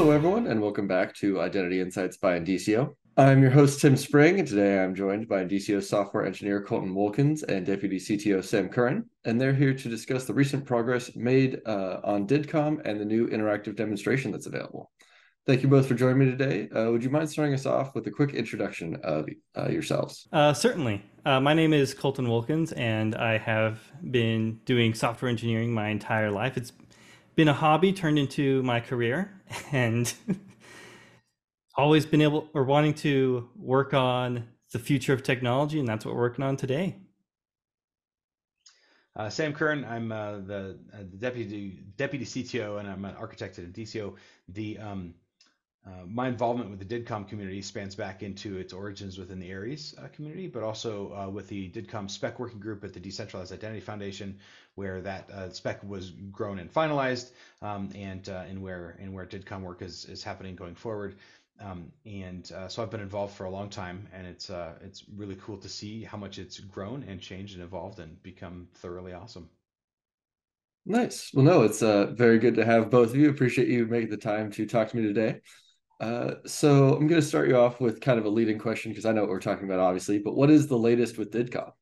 Hello, everyone, and welcome back to Identity Insights by Indicio. I'm your host, Tim Spring, and today I'm joined by Indicio software engineer Colton Wolkins and Deputy CTO Sam Curren, and they're here to discuss the recent progress made uh, on DIDComm and the new interactive demonstration that's available. Thank you both for joining me today. Uh, would you mind starting us off with a quick introduction of uh, yourselves? Uh, certainly. Uh, my name is Colton Wolkins, and I have been doing software engineering my entire life. It's been a hobby turned into my career, and always been able or wanting to work on the future of technology, and that's what we're working on today. Uh, Sam Curren, I'm uh, the, uh, the, deputy deputy CTO, and I'm an architect at DCO. The um, uh, my involvement with the DIDComm community spans back into its origins within the Aries uh, community, but also uh, with the DIDComm spec working group at the Decentralized Identity Foundation, where that uh, spec was grown and finalized, um, and uh, and where and where DIDComm work is, is happening going forward. Um, and uh, so I've been involved for a long time, and it's it's really cool to see how much it's grown and changed and evolved and become thoroughly awesome. Nice. Well, no, it's very good to have both of you. Appreciate you making the time to talk to me today. Uh, so I'm going to start you off with kind of a leading question because I know what we're talking about, obviously. But what is the latest with DIDComm?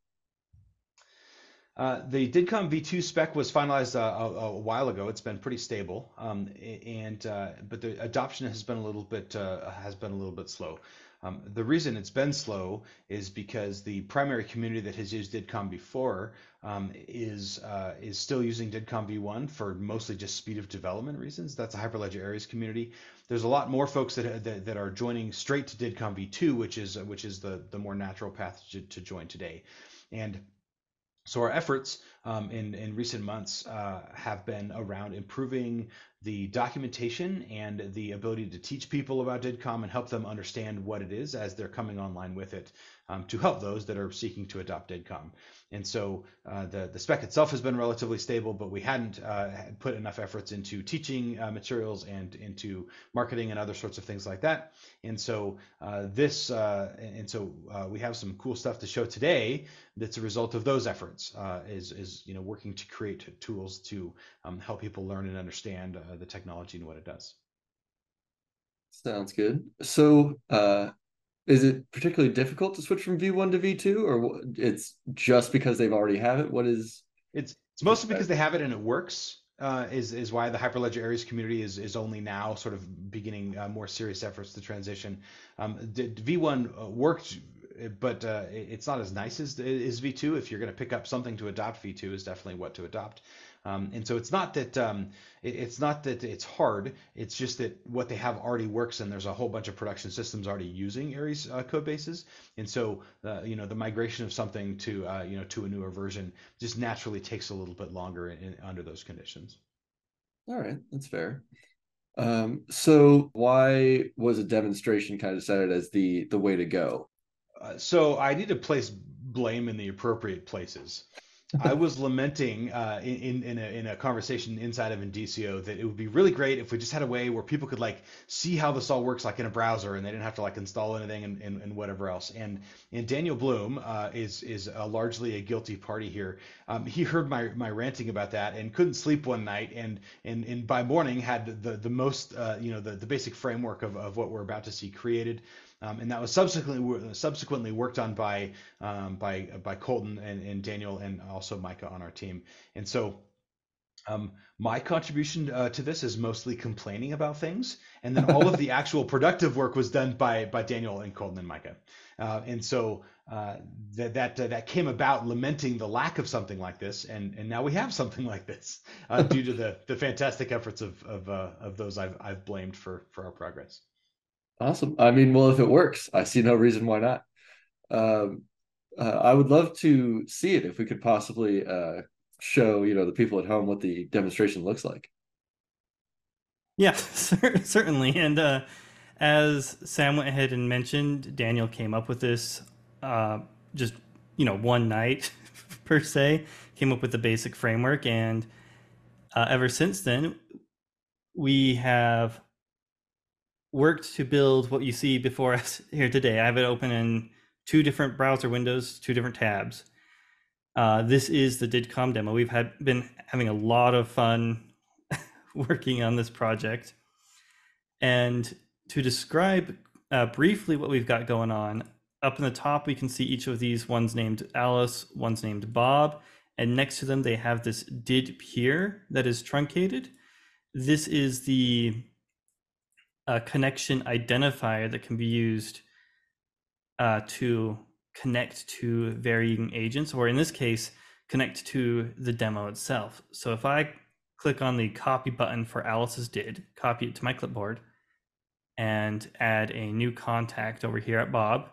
Uh, the DIDComm V2 spec was finalized uh, a, a, while ago. It's been pretty stable, um, and uh, but the adoption has been a little bit uh, has been a little bit slow. Um, the reason it's been slow is because the primary community that has used DIDComm before um, is uh, is still using DIDComm v1 for mostly just speed of development reasons. That's a Hyperledger Aries community. There's a lot more folks that, that, that are joining straight to DIDComm v2, which is which is the the more natural path to, to join today. And so our efforts um, in, in recent months uh, have been around improving the documentation and the ability to teach people about DIDComm and help them understand what it is as they're coming online with it um, to help those that are seeking to adopt DIDComm. And so uh, the, the spec itself has been relatively stable, but we hadn't uh, put enough efforts into teaching uh, materials and into marketing and other sorts of things like that. And so uh, this, uh, and so uh, we have some cool stuff to show today that's a result of those efforts is, is, you know, working to create tools to um, help people learn and understand the technology and what it does. Sounds good. So, is it particularly difficult to switch from V1 to V2, or it's just because they've already have it? What is? It's it's mostly because they have it and it works. Uh, is is why the Hyperledger Aries community is is only now sort of beginning uh, more serious efforts to transition. Um, V1 uh, but uh, it's not as nice as is V2. If you're going to pick up something to adopt, V2 is definitely what to adopt. Um, and so it's not that um, it, it's not that it's hard. It's just that what they have already works, and there's a whole bunch of production systems already using Aries uh, code bases. And so uh, you know the migration of something to uh, you know to a newer version just naturally takes a little bit longer in, in, under those conditions. All right, that's fair. Um, so why was a demonstration kind of decided as the the way to go? Uh, so I need to place blame in the appropriate places. I was lamenting uh, in in a, in a conversation inside of Indicio that it would be really great if we just had a way where people could like see how this all works like in a browser and they didn't have to like install anything and, and, and whatever else. And and Daniel Bluhm uh, is is a largely a guilty party here. Um, he heard my my ranting about that and couldn't sleep one night and and and by morning had the the most uh, you know the the basic framework of of what we're about to see created. Um, and that was subsequently subsequently worked on by um, by by Colton and, and Daniel and also Micah on our team. And so um, my contribution uh, to this is mostly complaining about things, and then all of the actual productive work was done by by Daniel and Colton and Micah. Uh, and so uh, that that uh, that came about lamenting the lack of something like this, and and now we have something like this uh, due to the the fantastic efforts of of uh, of those I've I've blamed for for our progress. Awesome. I mean, well, if it works, I see no reason why not. Um, uh, I would love to see it if we could possibly uh, show, you know, the people at home what the demonstration looks like. Yeah, certainly. And uh, as Sam went ahead and mentioned, Daniel came up with this uh, just, you know, one night per se, came up with the basic framework. And uh, ever since then, we have worked to build what you see before us here today. I have it open in two different browser windows, two different tabs. Uh, this is the DIDComm demo. We've had been having a lot of fun working on this project. And to describe uh, briefly what we've got going on, up in the top, we can see each of these. One's named Alice, one's named Bob, and next to them, they have this did peer that is truncated. This is the uh, connection identifier that can be used uh, to connect to varying agents, or in this case, connect to the demo itself. So if I click on the copy button for Alice's did, copy it to my clipboard, and add a new contact over here at Bob,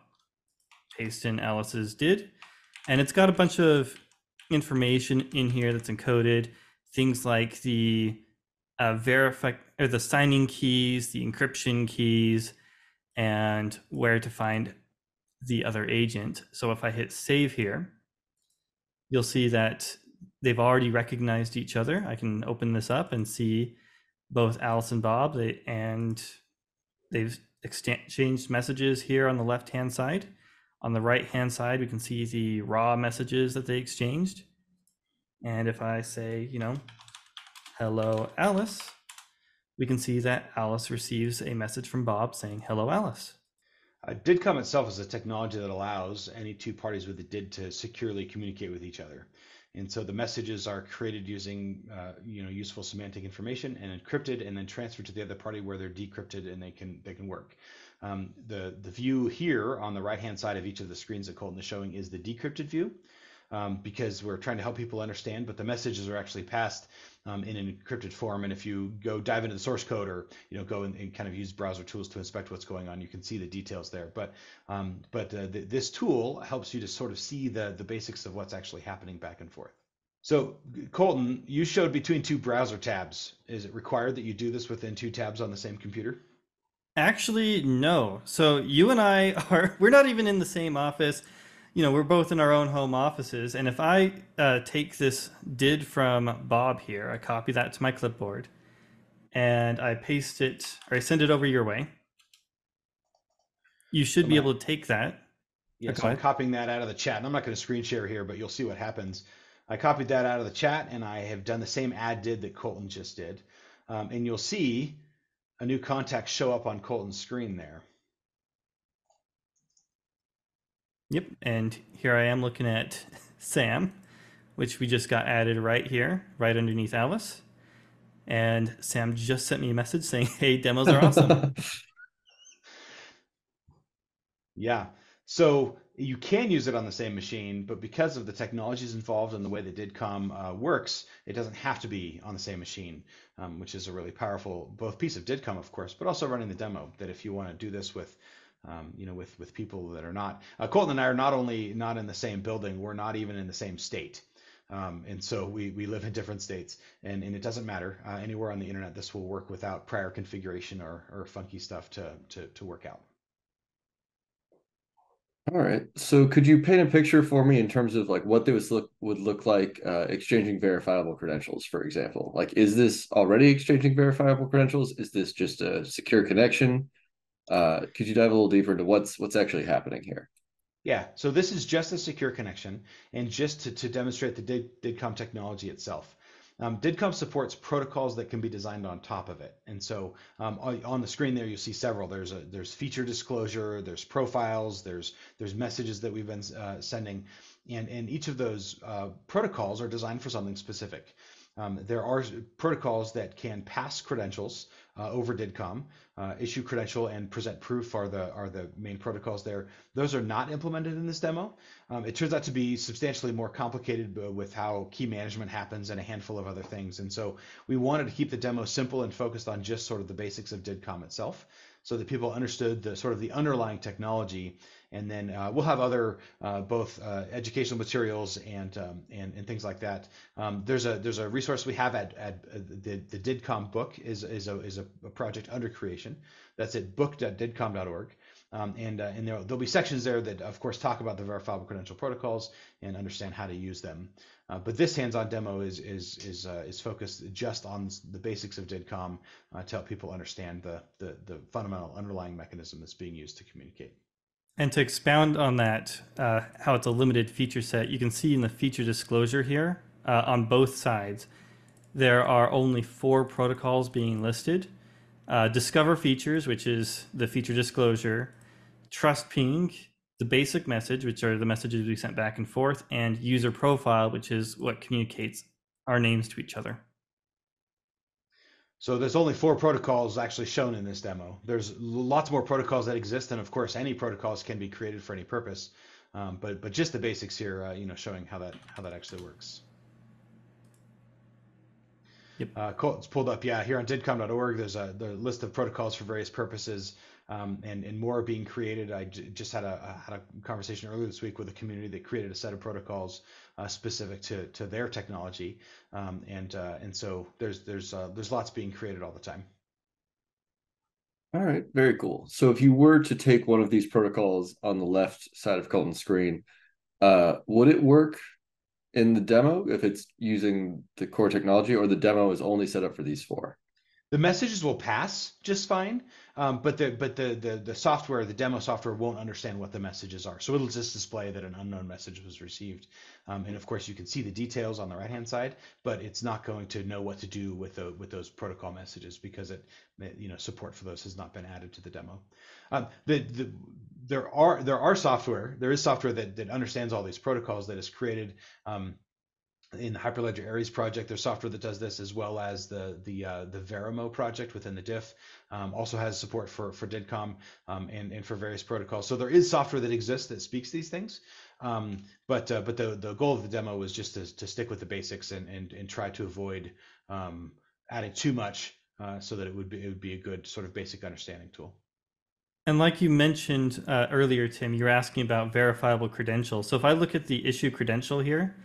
paste in Alice's did, and it's got a bunch of information in here that's encoded, things like the uh, verify or the signing keys, the encryption keys, and where to find the other agent. So if I hit save here, you'll see that they've already recognized each other. I can open this up and see both Alice and Bob, they, and they've exchanged messages here on the left hand side. On the right hand side, we can see the raw messages that they exchanged. And if I say, you know, hello, Alice, we can see that Alice receives a message from Bob saying, hello, Alice. Uh, DIDComm itself is a technology that allows any two parties with a DID to securely communicate with each other. And so the messages are created using, uh, you know, useful semantic information and encrypted, and then transferred to the other party where they're decrypted and they can they can work. Um, the the view here on the right hand side of each of the screens that Colton is showing is the decrypted view um, because we're trying to help people understand, but the messages are actually passed um, in an encrypted form. And if you go dive into the source code or you know go and, and kind of use browser tools to inspect what's going on, you can see the details there. But um, but uh, th- this tool helps you to sort of see the the basics of what's actually happening back and forth. So Colton, you showed between two browser tabs. Is it required that you do this within two tabs on the same computer? Actually, no. So you and I are we're not even in the same office you know, we're both in our own home offices. And if I uh, take this did from Bob here, I copy that to my clipboard and I paste it or I send it over your way, you should so be able to take that. Yeah, so I'm copying that out of the chat. And I'm not going to screen share here, but you'll see what happens. I copied that out of the chat and I have done the same ad did that Colton just did. Um, and you'll see a new contact show up on Colton's screen there. Yep, and here I am looking at Sam, which we just got added right here, right underneath Alice. And Sam just sent me a message saying, "Hey, demos are awesome." yeah. So you can use it on the same machine, but because of the technologies involved and the way that DIDComm uh, works, it doesn't have to be on the same machine, um, which is a really powerful both piece of DIDComm, of course, but also running the demo. That if you want to do this with um, you know, with with people that are not. Uh, Colton and I are not only not in the same building, we're not even in the same state. Um, and so we, we live in different states, and, and it doesn't matter. Uh, anywhere on the internet, this will work without prior configuration or, or funky stuff to, to, to work out. All right. So could you paint a picture for me in terms of like what this look would look like uh, exchanging verifiable credentials, for example? Like, is this already exchanging verifiable credentials? Is this just a secure connection? Uh, could you dive a little deeper into what's what's actually happening here? Yeah, so this is just a secure connection and just to, to demonstrate the DID, DIDComm technology itself. Um, DIDComm supports protocols that can be designed on top of it. And so um, on the screen there, you see several. There's a there's feature disclosure, there's profiles, there's there's messages that we've been uh, sending, and and each of those uh, protocols are designed for something specific. Um, there are protocols that can pass credentials uh, over DIDComm. Uh, issue credential and present proof are the are the main protocols there. Those are not implemented in this demo. Um, it turns out to be substantially more complicated uh, with how key management happens and a handful of other things. And so we wanted to keep the demo simple and focused on just sort of the basics of DIDComm itself so that people understood the sort of the underlying technology. And then uh, we'll have other uh, both uh, educational materials and, um, and and things like that. Um, there's a there's a resource we have at, at uh, the the DIDComm book is is a is a project under creation. That's at book.didcomm.org. Um, and uh, and there, will be sections there that, of course, talk about the verifiable credential protocols and understand how to use them. Uh, but this hands-on demo is is is uh, is focused just on the basics of DIDComm uh, to help people understand the, the the fundamental underlying mechanism that's being used to communicate. And to expound on that, uh, how it's a limited feature set, you can see in the feature disclosure here uh, on both sides, there are only four protocols being listed. uh, discover features, which is the feature disclosure, trust ping, the basic message, which are the messages we sent back and forth, and user profile, which is what communicates our names to each other. So there's only four protocols actually shown in this demo. There's lots more protocols that exist, and of course, any protocols can be created for any purpose. Um, but but just the basics here, uh, you know, showing how that how that actually works. Yep. Uh, cool. It's pulled up. Yeah, here on didcomm.org, there's a the list of protocols for various purposes, um, and and more are being created. I j- just had a had a conversation earlier this week with a community that created a set of protocols uh, specific to to their technology, um, and uh, and so there's there's uh, there's lots being created all the time. All right, very cool. So if you were to take one of these protocols on the left side of Colton's screen, uh, would it work in the demo if it's using the core technology or the demo is only set up for these four? The messages will pass just fine, um, but the but the, the the software, the demo software, won't understand what the messages are. So it'll just display that an unknown message was received, um, and of course you can see the details on the right hand side, but it's not going to know what to do with the with those protocol messages because it you know support for those has not been added to the demo. Um, the, the there are there are software there is software that that understands all these protocols that is created um, in the Hyperledger Aries project, there's software that does this, as well as the the uh, the Veramo project within the DIF. Um, also has support for for DIDComm um, and and for various protocols. So there is software that exists that speaks these things. Um, but uh, but the the goal of the demo was just to, to stick with the basics and and and try to avoid um, adding too much, uh, so that it would be it would be a good sort of basic understanding tool. And like you mentioned uh, earlier, Tim, you're asking about verifiable credentials. So if I look at the issue credential here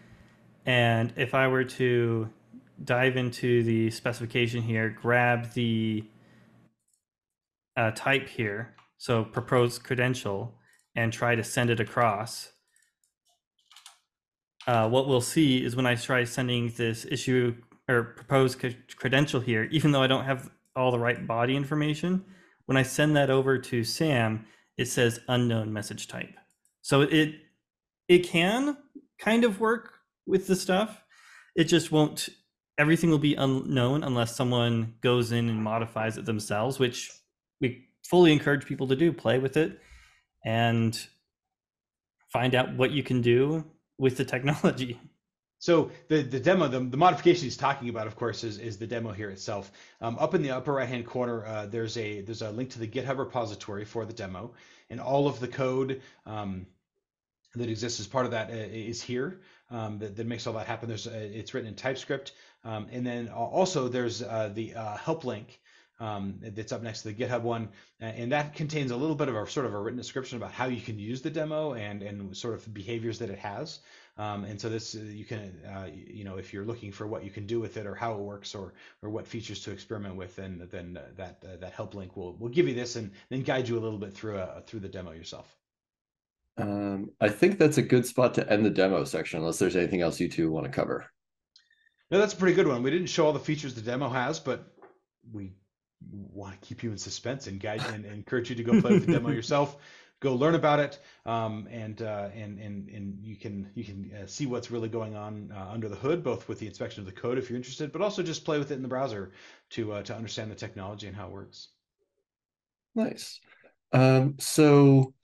and if I were to dive into the specification here, grab the uh, type here, so proposed credential, and try to send it across, uh, what we'll see is when I try sending this issue or proposed credential here, even though I don't have all the right body information, when I send that over to Sam, it says unknown message type. So it it can kind of work with the stuff. It just won't. Everything will be unknown unless someone goes in and modifies it themselves, which we fully encourage people to do. Play with it and find out what you can do with the technology. So the, the demo, the, the modification he's talking about, of course, is, is the demo here itself. Um, up in the upper right hand corner, uh, there's a there's a link to the GitHub repository for the demo, and all of the code um, that exists as part of that uh, here um, that, that, makes all that happen. There's uh, it's written in TypeScript, um, and then also there's uh, the uh, help link um, that's up next to the GitHub one, and that contains a little bit of a sort of a written description about how you can use the demo and and sort of behaviors that it has. Um, and so this uh, you can uh, you know if you're looking for what you can do with it or how it works or or what features to experiment with, then then that that help link will will give you this and then guide you a little bit through a, through the demo yourself. Um, I think that's a good spot to end the demo section, unless there's anything else you two want to cover. No, that's a pretty good one. We didn't show all the features the demo has, but we want to keep you in suspense and guide and, and encourage you to go play with the demo yourself. Go learn about it, um, and uh, and and and you can you can uh, see what's really going on uh, under the hood, both with the inspection of the code if you're interested, but also just play with it in the browser to uh, to understand the technology and how it works. Nice. Um, so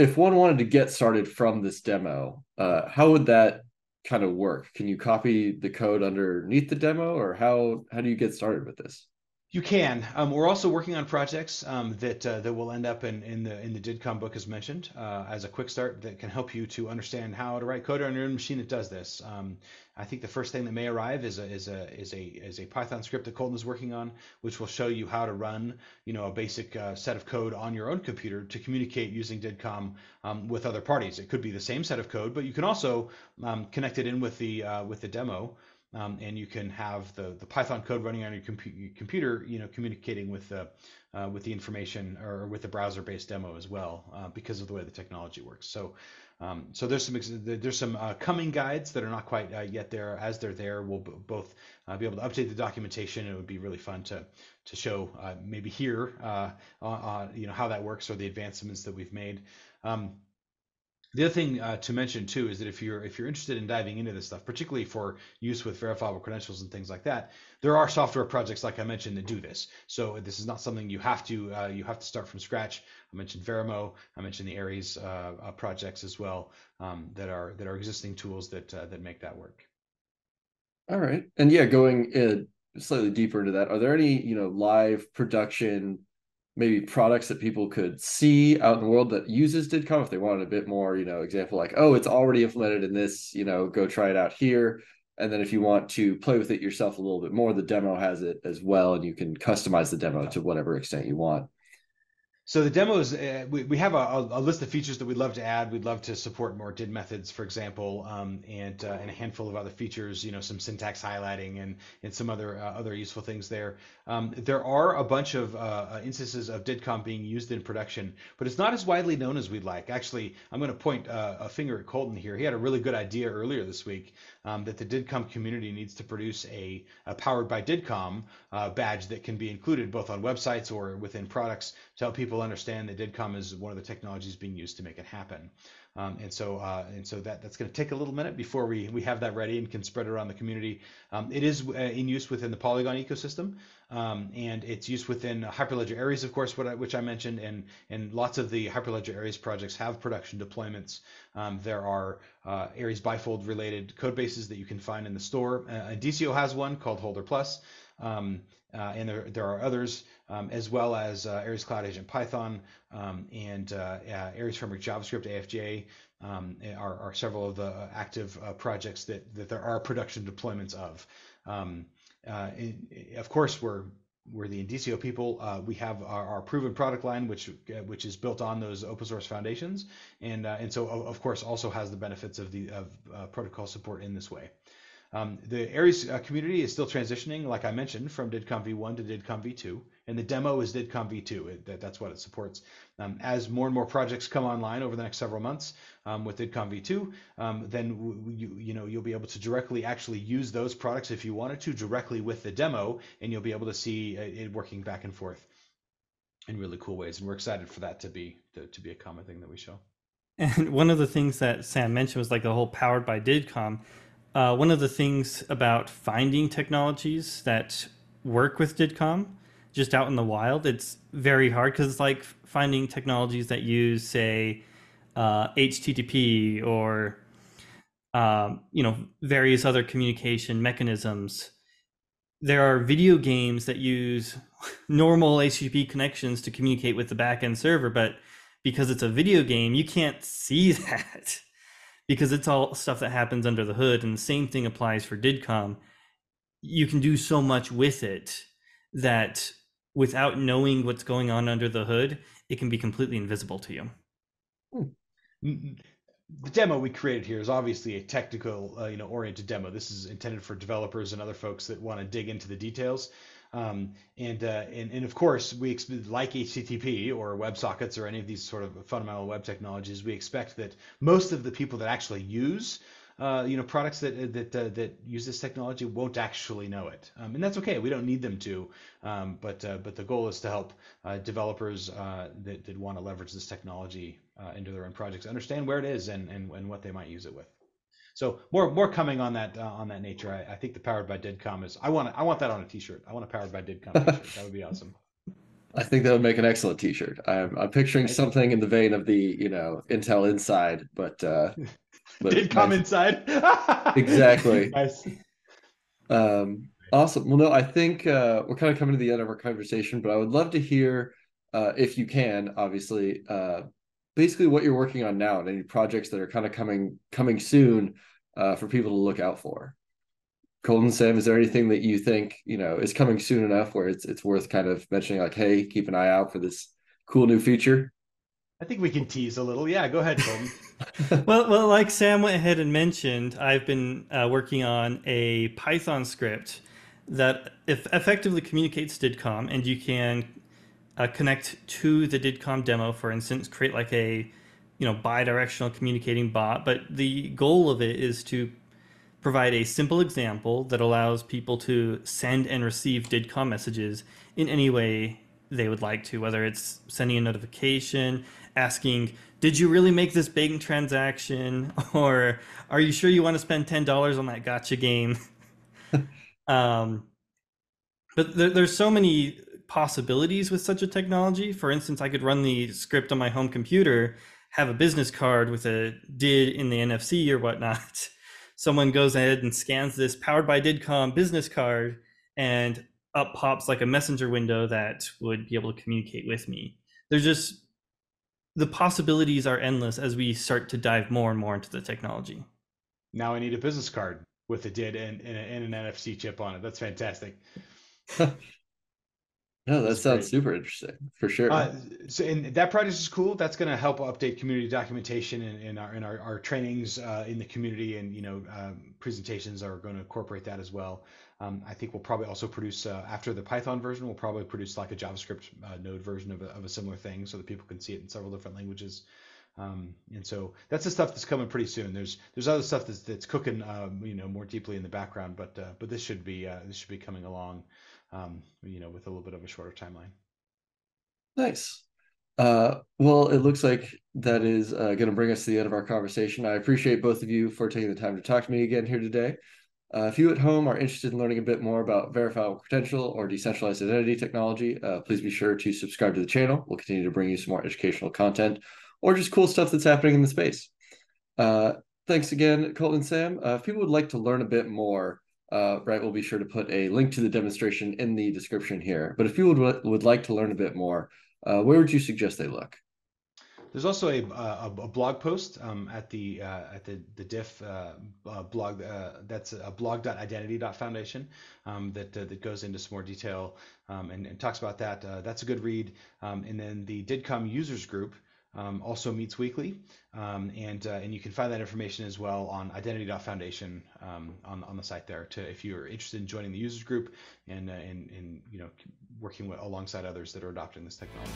if one wanted to get started from this demo, uh, how would that kind of work? Can you copy the code underneath the demo, or how how do you get started with this? You can. Um, we're also working on projects um, that uh, that will end up in, in the in the DIDComm book as mentioned uh, as a quick start that can help you to understand how to write code on your own machine that does this. Um, I think the first thing that may arrive is a is a is a is a Python script that Colton is working on, which will show you how to run you know a basic uh, set of code on your own computer to communicate using DIDComm um, with other parties. It could be the same set of code, but you can also um, connect it in with the uh, with the demo um, and you can have the, the Python code running on your compu- computer, you know, communicating with the uh, with the information or with the browser-based demo as well, uh, because of the way the technology works. So, um, so there's some there's some uh, coming guides that are not quite uh, yet there. As they're there, we'll b- both uh, be able to update the documentation. It would be really fun to to show uh, maybe here, you know, how that works or the advancements that we've made. Um, The other thing uh, to mention too is that if you're if you're interested in diving into this stuff, particularly for use with verifiable credentials and things like that, there are software projects like I mentioned that do this. So this is not something you have to uh, you have to start from scratch. I mentioned Veramo, I mentioned the Aries uh, uh projects as well um, that are that are existing tools that uh, that make that work. All right, and yeah, going uh, slightly deeper into that, are there any you know live production maybe products that people could see out in the world that uses DIDComm if they wanted a bit more, you know, example like, oh, it's already implemented in this, you know, go try it out here. And then if you want to play with it yourself a little bit more, the demo has it as well, and you can customize the demo to whatever extent you want. So the demos, uh, we, we have a, a, list of features that we'd love to add. We'd love to support more did methods, for example, um, and uh, and a handful of other features. You know, some syntax highlighting and and some other uh, other useful things there. Um, there are a bunch of uh, uh, instances of DIDComm being used in production, but it's not as widely known as we'd like. Actually, I'm going to point uh, a finger at Colton here. He had a really good idea earlier this week um, that the DIDComm community needs to produce a, a powered by DIDComm badge that can be included both on websites or within products to help people understand that DIDComm is one of the technologies being used to make it happen. Um, and so uh, and so that that's going to take a little minute before we we have that ready and can spread it around the community. Um, it is uh, in use within the Polygon ecosystem, um, and it's used within Hyperledger Aries, of course, I, which I mentioned, and and lots of the Hyperledger Aries projects have production deployments. Um, there are uh, Aries bifold related code bases that you can find in the store. Uh, DCO has one called Holder Plus. Um, uh, and there, there are others, um, as well as uh, Aries Cloud Agent Python um, and uh, Aries Framework JavaScript AFJ um, are, are, several of the active uh, projects that, that there are production deployments of. Um, uh, of course, we're we're the Indicio people. Uh, we have our, our, proven product line, which which is built on those open source foundations, and and so of course also has the benefits of the of protocol support in this way. Um, the Aries uh, community is still transitioning, like I mentioned, from DIDComm v1 to DIDComm v2, and the demo is DIDComm v2. It, that, that's what it supports. Um, as more and more projects come online over the next several months um, with DIDComm v2, um, then you, you know you'll be able to directly actually use those products if you wanted to directly with the demo, and you'll be able to see it working back and forth in really cool ways. And we're excited for that to be to, to be a common thing that we show. And one of the things that Sam mentioned was like the whole powered by DIDComm uh, one of the things about finding technologies that work with DIDComm just out in the wild, it's very hard because it's like finding technologies that use, say, uh, HTTP or um, you know various other communication mechanisms. There are video games that use normal HTTP connections to communicate with the backend server, but because it's a video game, you can't see that because it's all stuff that happens under the hood and the same thing applies for didcomm you can do so much with it that without knowing what's going on under the hood it can be completely invisible to you. Hmm. the demo we created here is obviously a technical uh, you know oriented demo. This is intended for developers and other folks that want to dig into the details. Um, and, uh, and, and of course, we like HTTP or WebSockets or any of these sort of fundamental web technologies, we expect that most of the people that actually use uh, you know products that that uh, that use this technology won't actually know it, um, and that's okay. We don't need them to, um, but uh, but the goal is to help uh, developers uh, that that want to leverage this technology into their own projects understand where it is and, and and what they might use it with. So more more coming on that uh, on that nature. I, I, think the powered by DIDComm is. I want I want that on a T-shirt. I want a powered by DIDComm T-shirt. that would be awesome. I think that would make an excellent T-shirt. I'm I'm picturing something in the vein of the you know Intel Inside, but uh, but DIDComm nice. Inside. exactly. Nice. Um, awesome. Well, no, I think uh, we're kind of coming to the end of our conversation, but I would love to hear, uh, if you can, obviously, uh, basically what you're working on now and any projects that are kind of coming coming soon uh, for people to look out for. Colton, Sam, is there anything that you think you know is coming soon enough where it's it's worth kind of mentioning, like, hey, keep an eye out for this cool new feature? I think we can tease a little. Yeah, go ahead, Colton. well, well, like Sam went ahead and mentioned, I've been uh, working on a Python script that effectively communicates DIDComm, and you can uh, connect to the DIDComm demo, for instance, create like a you know bi-directional communicating bot but the goal of it is to provide a simple example that allows people to send and receive didcomm messages in any way they would like to whether it's sending a notification asking did you really make this bank transaction? Or are you sure you want to spend $10 on that gotcha game? Um, but there, there's so many possibilities with such a technology. For instance i could run the script on my home computer have a business card with a did in the nfc or whatnot. Someone goes ahead and scans this powered by didcomm business card and up pops like a messenger window that would be able to communicate with me. There's just the possibilities are endless as we start to dive more and more into the technology. Now I need a business card with a DID and, and, and an NFC chip on it. That's fantastic. No, that That's sounds great. super interesting for sure. Uh, so, and that project is cool. That's going to help update community documentation and, and our and our, our trainings uh, in the community, and you know, um, presentations are going to incorporate that as well. Um, I think we'll probably also produce uh, after the Python version, we'll probably produce like a JavaScript uh, node version of a, of a similar thing, so that people can see it in several different languages. Um, and so that's the stuff that's coming pretty soon. There's there's other stuff that's, that's cooking, um, you know, more deeply in the background, but uh, but this should be uh, this should be coming along um, you know, with a little bit of a shorter timeline. Nice. Uh, well, it looks like that is uh, going to bring us to the end of our conversation. I appreciate both of you for taking the time to talk to me again here today. Uh, if you at home are interested in learning a bit more about verifiable credential or decentralized identity technology, uh, please be sure to subscribe to the channel. We'll continue to bring you some more educational content or just cool stuff that's happening in the space. Uh, thanks again, Colton and Sam. Uh, if people would like to learn a bit more uh, right, we'll be sure to put a link to the demonstration in the description here. But if you would would like to learn a bit more, uh, where would you suggest they look? There's also a, a, a blog post um, at the uh, at the the DIF uh, uh, blog uh, that's a blog.identity.foundation um, that uh, that goes into some more detail um, and, and, talks about that. Uh, that's a good read. Um, and then the DIDComm users group um, also meets weekly, um, and uh, and you can find that information as well on Identity.Foundation um, on on the site there. To if you're interested in joining the users group and uh, and, and you know working with, alongside others that are adopting this technology.